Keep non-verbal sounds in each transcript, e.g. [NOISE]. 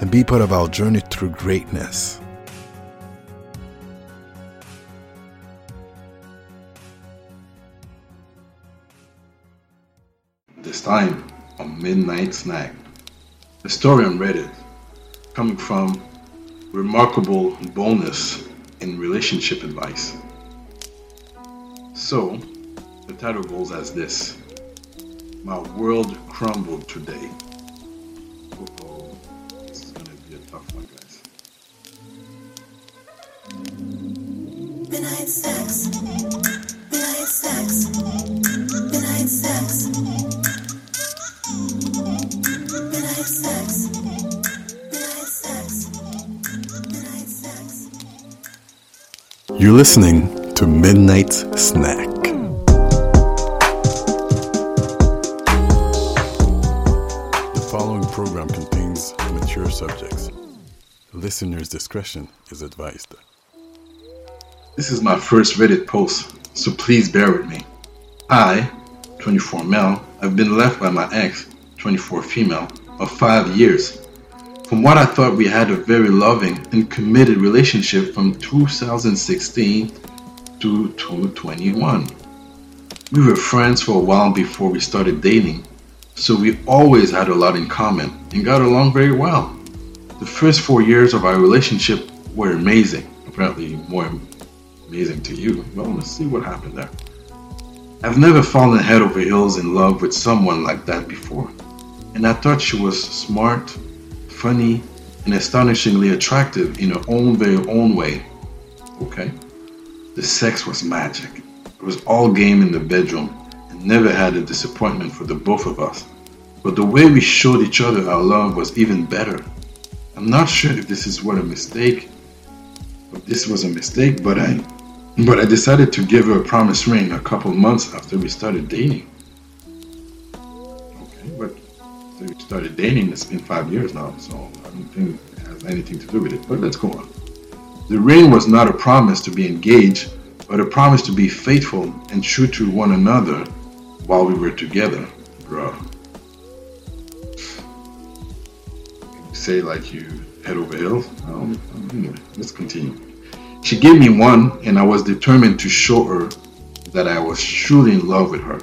and be part of our journey through greatness. This time on Midnight Snack. A story on Reddit coming from remarkable boldness in relationship advice. So, the title goes as this My world crumbled today. Uh-oh. You're listening to Midnight Snack. The following program contains mature subjects. Listener's discretion is advised. This is my first Reddit post, so please bear with me. I, 24 male, have been left by my ex, 24 female, of 5 years. From what I thought we had a very loving and committed relationship from 2016 to 2021. We were friends for a while before we started dating, so we always had a lot in common and got along very well. The first four years of our relationship were amazing, apparently more amazing to you. Well, let's see what happened there. I've never fallen head over heels in love with someone like that before, and I thought she was smart, funny, and astonishingly attractive in her own very own way. Okay? The sex was magic. It was all game in the bedroom and never had a disappointment for the both of us. But the way we showed each other our love was even better. I'm not sure if this is what a mistake, this was a mistake, but I but I decided to give her a promise ring a couple months after we started dating. Okay, but we started dating, it's been five years now, so I don't think it has anything to do with it. But let's go on. The ring was not a promise to be engaged, but a promise to be faithful and true to one another while we were together, bro. You say like you head over heels? Um, anyway, let's continue. She gave me one, and I was determined to show her that I was truly in love with her.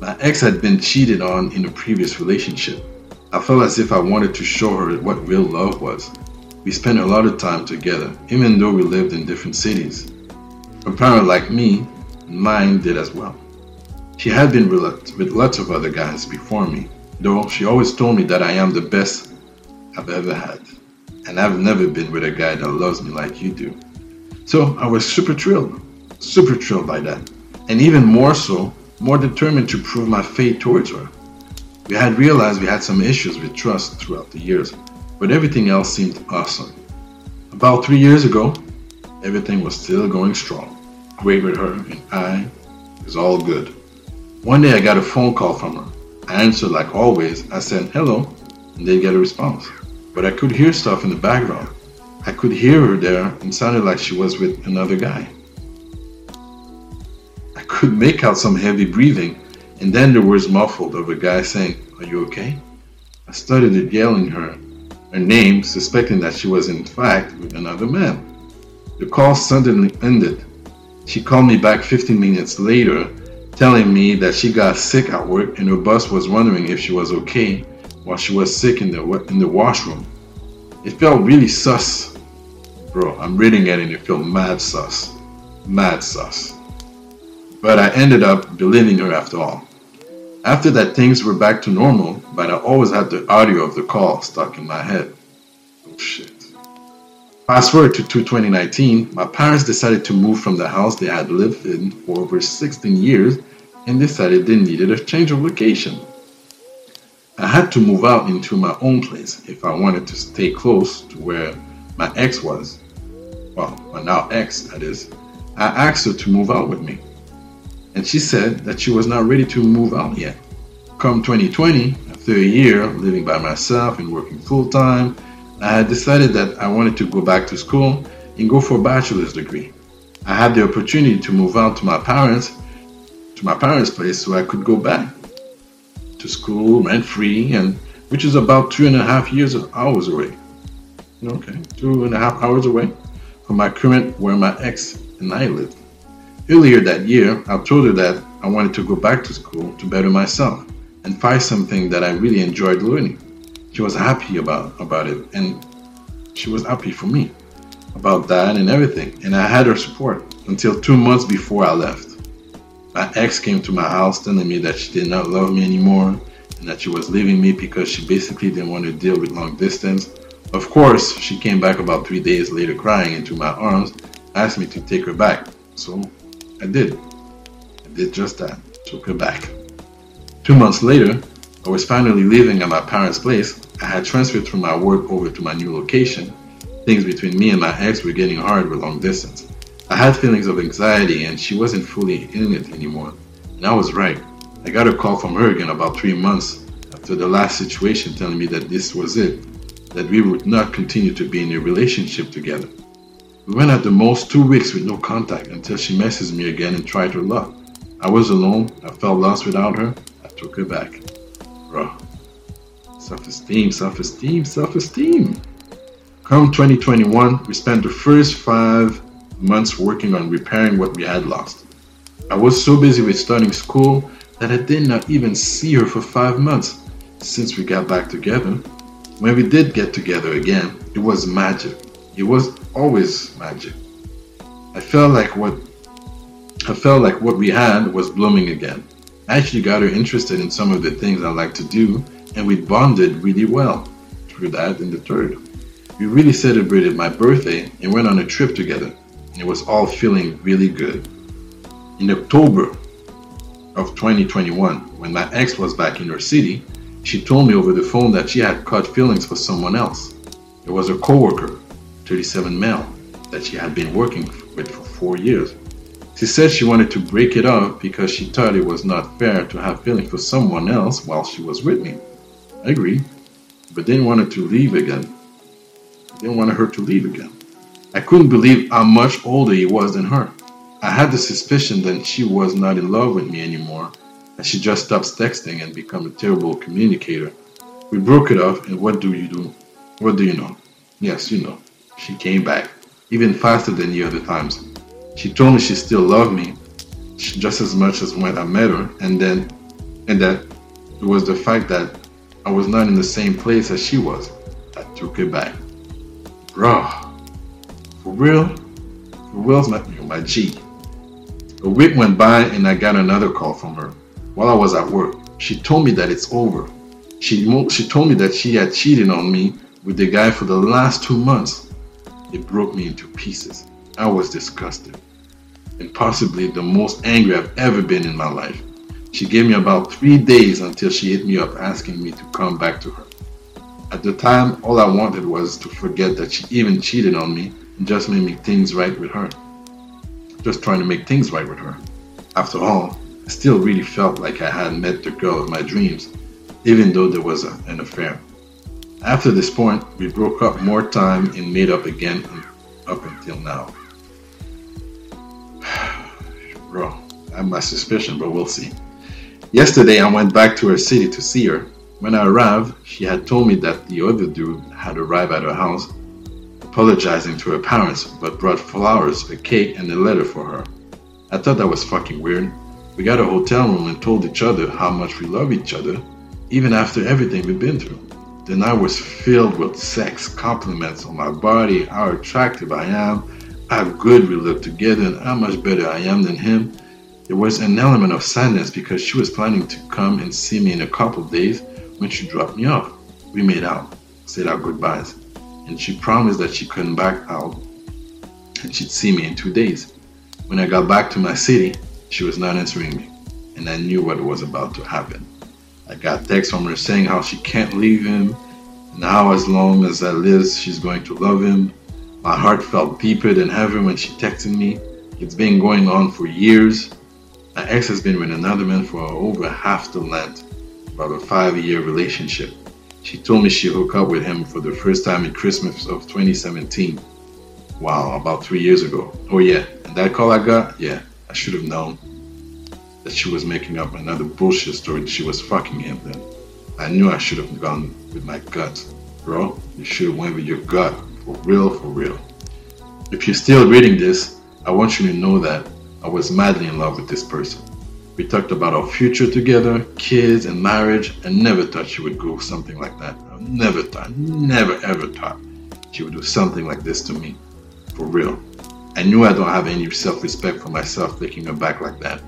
My ex had been cheated on in a previous relationship. I felt as if I wanted to show her what real love was. We spent a lot of time together, even though we lived in different cities. A parent like me, mine did as well. She had been with lots of other guys before me, though she always told me that I am the best I've ever had. And I've never been with a guy that loves me like you do. So I was super thrilled, super thrilled by that. And even more so, more determined to prove my faith towards her. We had realized we had some issues with trust throughout the years, but everything else seemed awesome. About three years ago, everything was still going strong. Great with her, and I it was all good. One day I got a phone call from her. I answered like always. I said hello, and didn't get a response. But I could hear stuff in the background. I could hear her there and sounded like she was with another guy. I could make out some heavy breathing, and then the words muffled of a guy saying, Are you okay? I started yelling her her name, suspecting that she was in fact with another man. The call suddenly ended. She called me back 15 minutes later, telling me that she got sick at work and her boss was wondering if she was okay while she was sick in the in the washroom. It felt really sus. Bro, I'm reading it and it felt mad sus. Mad sus. But I ended up believing her after all. After that, things were back to normal, but I always had the audio of the call stuck in my head. Oh shit. Fast forward to 2019, my parents decided to move from the house they had lived in for over 16 years and decided they needed a change of location. I had to move out into my own place if I wanted to stay close to where my ex was. Well, my now ex, that is. I asked her to move out with me. And she said that she was not ready to move out yet. Come 2020, after a year living by myself and working full time, I had decided that I wanted to go back to school and go for a bachelor's degree. I had the opportunity to move out to my parents, to my parents' place, so I could go back to school rent free, and which is about two and a half years of hours away. Okay, two and a half hours away from my current where my ex and I live. Earlier that year, I told her that I wanted to go back to school to better myself and find something that I really enjoyed learning. She was happy about about it, and she was happy for me about that and everything. And I had her support until two months before I left. My ex came to my house telling me that she did not love me anymore and that she was leaving me because she basically didn't want to deal with long distance. Of course, she came back about three days later crying into my arms, asked me to take her back. So I did. I did just that, took her back. Two months later, I was finally living at my parents' place. I had transferred from my work over to my new location. Things between me and my ex were getting hard with long distance. I had feelings of anxiety and she wasn't fully in it anymore. And I was right. I got a call from her again about three months after the last situation telling me that this was it, that we would not continue to be in a relationship together. We went at the most two weeks with no contact until she messaged me again and tried her luck. I was alone, I felt lost without her, I took her back. Bro. Self esteem, self esteem, self esteem. Come 2021, we spent the first five months working on repairing what we had lost. I was so busy with starting school that I did not even see her for five months since we got back together. When we did get together again, it was magic. It was always magic. I felt like what I felt like what we had was blooming again. I actually got her interested in some of the things I like to do, and we bonded really well through that in the third. We really celebrated my birthday and went on a trip together. It was all feeling really good. In October of 2021, when my ex was back in her city, she told me over the phone that she had caught feelings for someone else. It was a coworker, 37 male, that she had been working with for four years. She said she wanted to break it off because she thought it was not fair to have feelings for someone else while she was with me. I agree, but didn't want her to leave again. Didn't want her to leave again. I couldn't believe how much older he was than her. I had the suspicion that she was not in love with me anymore, that she just stopped texting and become a terrible communicator. We broke it off, and what do you do? What do you know? Yes, you know. She came back, even faster than the other times. She told me she still loved me just as much as when I met her, and then, and that it was the fact that I was not in the same place as she was that took her back. Bruh. For real? For real's my, my G. A week went by and I got another call from her while I was at work. She told me that it's over. She, she told me that she had cheated on me with the guy for the last two months. It broke me into pieces. I was disgusted and possibly the most angry I've ever been in my life. She gave me about three days until she hit me up asking me to come back to her. At the time, all I wanted was to forget that she even cheated on me just make things right with her. Just trying to make things right with her. After all, I still really felt like I had met the girl of my dreams, even though there was a, an affair. After this point, we broke up more time and made up again up until now. [SIGHS] Bro, I have my suspicion, but we'll see. Yesterday, I went back to her city to see her. When I arrived, she had told me that the other dude had arrived at her house apologizing to her parents, but brought flowers, a cake, and a letter for her. I thought that was fucking weird. We got a hotel room and told each other how much we love each other, even after everything we've been through. The night was filled with sex, compliments on my body, how attractive I am, how good we look together, and how much better I am than him. There was an element of sadness because she was planning to come and see me in a couple of days when she dropped me off. We made out, said our goodbyes and she promised that she couldn't back out and she'd see me in two days. When I got back to my city, she was not answering me, and I knew what was about to happen. I got texts from her saying how she can't leave him and how as long as I live, she's going to love him. My heart felt deeper than ever when she texted me. It's been going on for years. My ex has been with another man for over half the length of a five year relationship. She told me she hooked up with him for the first time in Christmas of 2017. Wow, about three years ago. Oh, yeah, and that call I got, yeah, I should have known that she was making up another bullshit story that she was fucking him then. I knew I should have gone with my gut. Bro, you should have went with your gut. For real, for real. If you're still reading this, I want you to know that I was madly in love with this person. We talked about our future together, kids and marriage, and never thought she would go something like that. Never thought, never ever thought she would do something like this to me. For real. I knew I don't have any self respect for myself taking her back like that.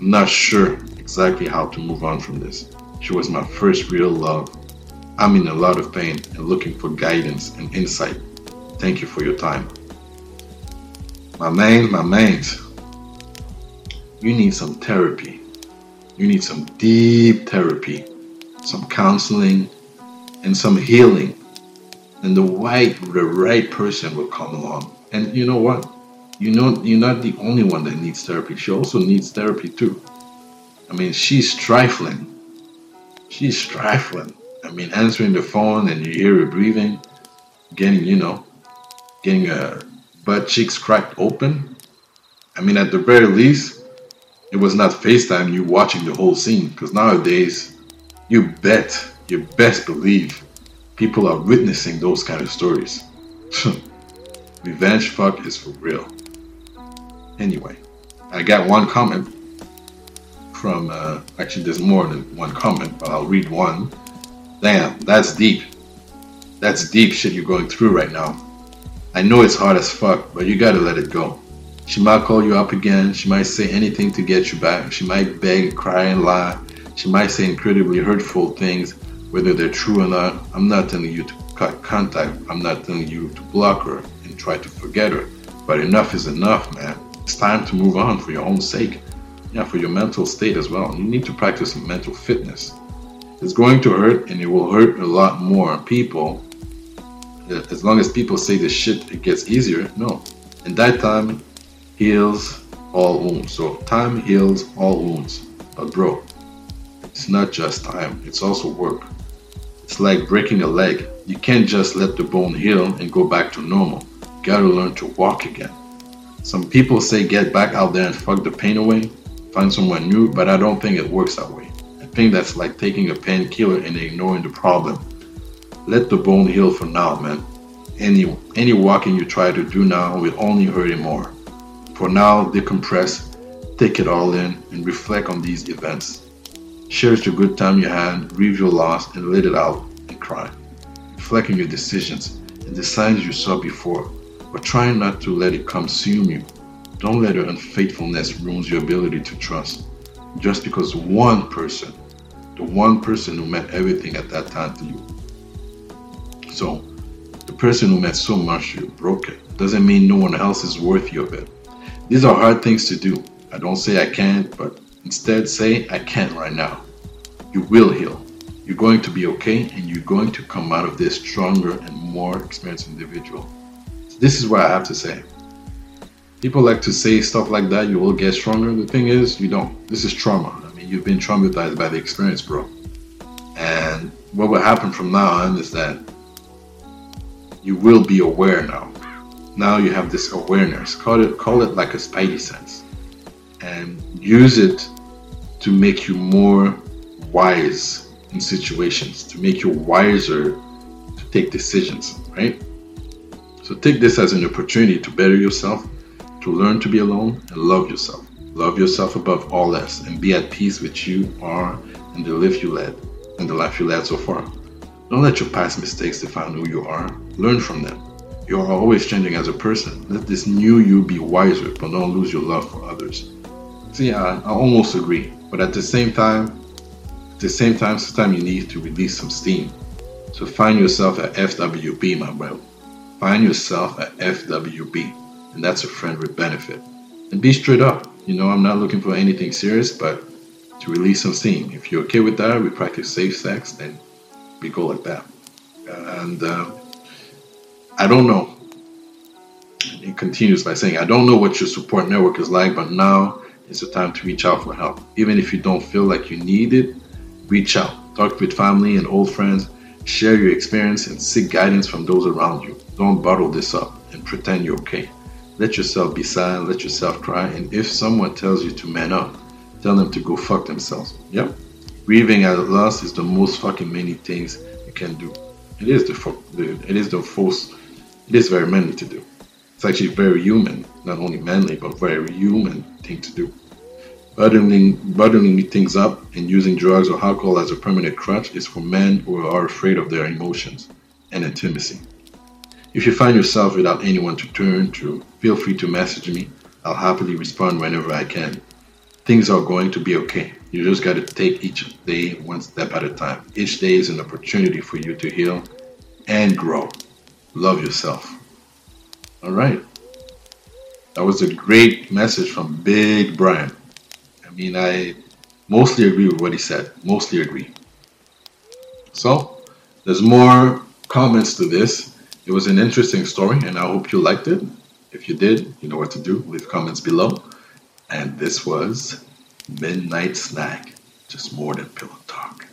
I'm not sure exactly how to move on from this. She was my first real love. I'm in a lot of pain and looking for guidance and insight. Thank you for your time. My man, my mains, you need some therapy. You need some deep therapy, some counseling, and some healing. And the right, the right person will come along. And you know what? You know, you're not the only one that needs therapy. She also needs therapy too. I mean, she's trifling. She's trifling. I mean, answering the phone and you hear her breathing, getting, you know, getting her butt cheeks cracked open. I mean, at the very least, it was not FaceTime you watching the whole scene. Because nowadays, you bet, you best believe, people are witnessing those kind of stories. [LAUGHS] Revenge fuck is for real. Anyway, I got one comment from, uh, actually, there's more than one comment, but I'll read one. Damn, that's deep. That's deep shit you're going through right now. I know it's hard as fuck, but you gotta let it go. She might call you up again. She might say anything to get you back. She might beg, cry, and lie. She might say incredibly hurtful things, whether they're true or not. I'm not telling you to cut contact. I'm not telling you to block her and try to forget her. But enough is enough, man. It's time to move on for your own sake. Yeah, for your mental state as well. You need to practice mental fitness. It's going to hurt and it will hurt a lot more people. As long as people say this shit, it gets easier. No. In that time, heals all wounds. So time heals all wounds. But bro, it's not just time, it's also work. It's like breaking a leg. You can't just let the bone heal and go back to normal. You gotta learn to walk again. Some people say get back out there and fuck the pain away, find someone new, but I don't think it works that way. I think that's like taking a painkiller and ignoring the problem. Let the bone heal for now, man. Any any walking you try to do now will only hurt it more. For now, decompress, take it all in, and reflect on these events. Cherish the good time you had, grieve your loss, and let it out and cry. Reflect on your decisions and the signs you saw before, but try not to let it consume you. Don't let her unfaithfulness ruin your ability to trust. Just because one person, the one person who meant everything at that time to you. So, the person who meant so much to you broke it. Doesn't mean no one else is worthy of it. These are hard things to do. I don't say I can't, but instead say I can't right now. You will heal. You're going to be okay and you're going to come out of this stronger and more experienced individual. So this is what I have to say. People like to say stuff like that, you will get stronger. The thing is, you don't. This is trauma. I mean, you've been traumatized by the experience, bro. And what will happen from now on is that you will be aware now. Now you have this awareness. Call it call it like a spidey sense. And use it to make you more wise in situations, to make you wiser to take decisions, right? So take this as an opportunity to better yourself, to learn to be alone and love yourself. Love yourself above all else and be at peace with you are and the life you led and the life you led so far. Don't let your past mistakes define who you are. Learn from them. You are always changing as a person. Let this new you be wiser, but don't lose your love for others. See, I, I almost agree, but at the same time, at the same time, sometimes you need to release some steam. So find yourself at FWB, my bro. Find yourself at FWB, and that's a friend with benefit. And be straight up. You know, I'm not looking for anything serious, but to release some steam. If you're okay with that, we practice safe sex, then we go like that. And uh, I don't know. He continues by saying, I don't know what your support network is like, but now is the time to reach out for help. Even if you don't feel like you need it, reach out. Talk with family and old friends. Share your experience and seek guidance from those around you. Don't bottle this up and pretend you're okay. Let yourself be sad, let yourself cry, and if someone tells you to man up, tell them to go fuck themselves. Yep. Grieving at loss is the most fucking many things you can do. It is the, the it is the force it is very manly to do. It's actually very human, not only manly, but very human thing to do. Bottling, bottling things up and using drugs or alcohol as a permanent crutch is for men who are afraid of their emotions and intimacy. If you find yourself without anyone to turn to, feel free to message me. I'll happily respond whenever I can. Things are going to be okay. You just got to take each day one step at a time. Each day is an opportunity for you to heal and grow. Love yourself. All right. That was a great message from Big Brian. I mean, I mostly agree with what he said. Mostly agree. So, there's more comments to this. It was an interesting story, and I hope you liked it. If you did, you know what to do. Leave comments below. And this was Midnight Snack, just more than pillow talk.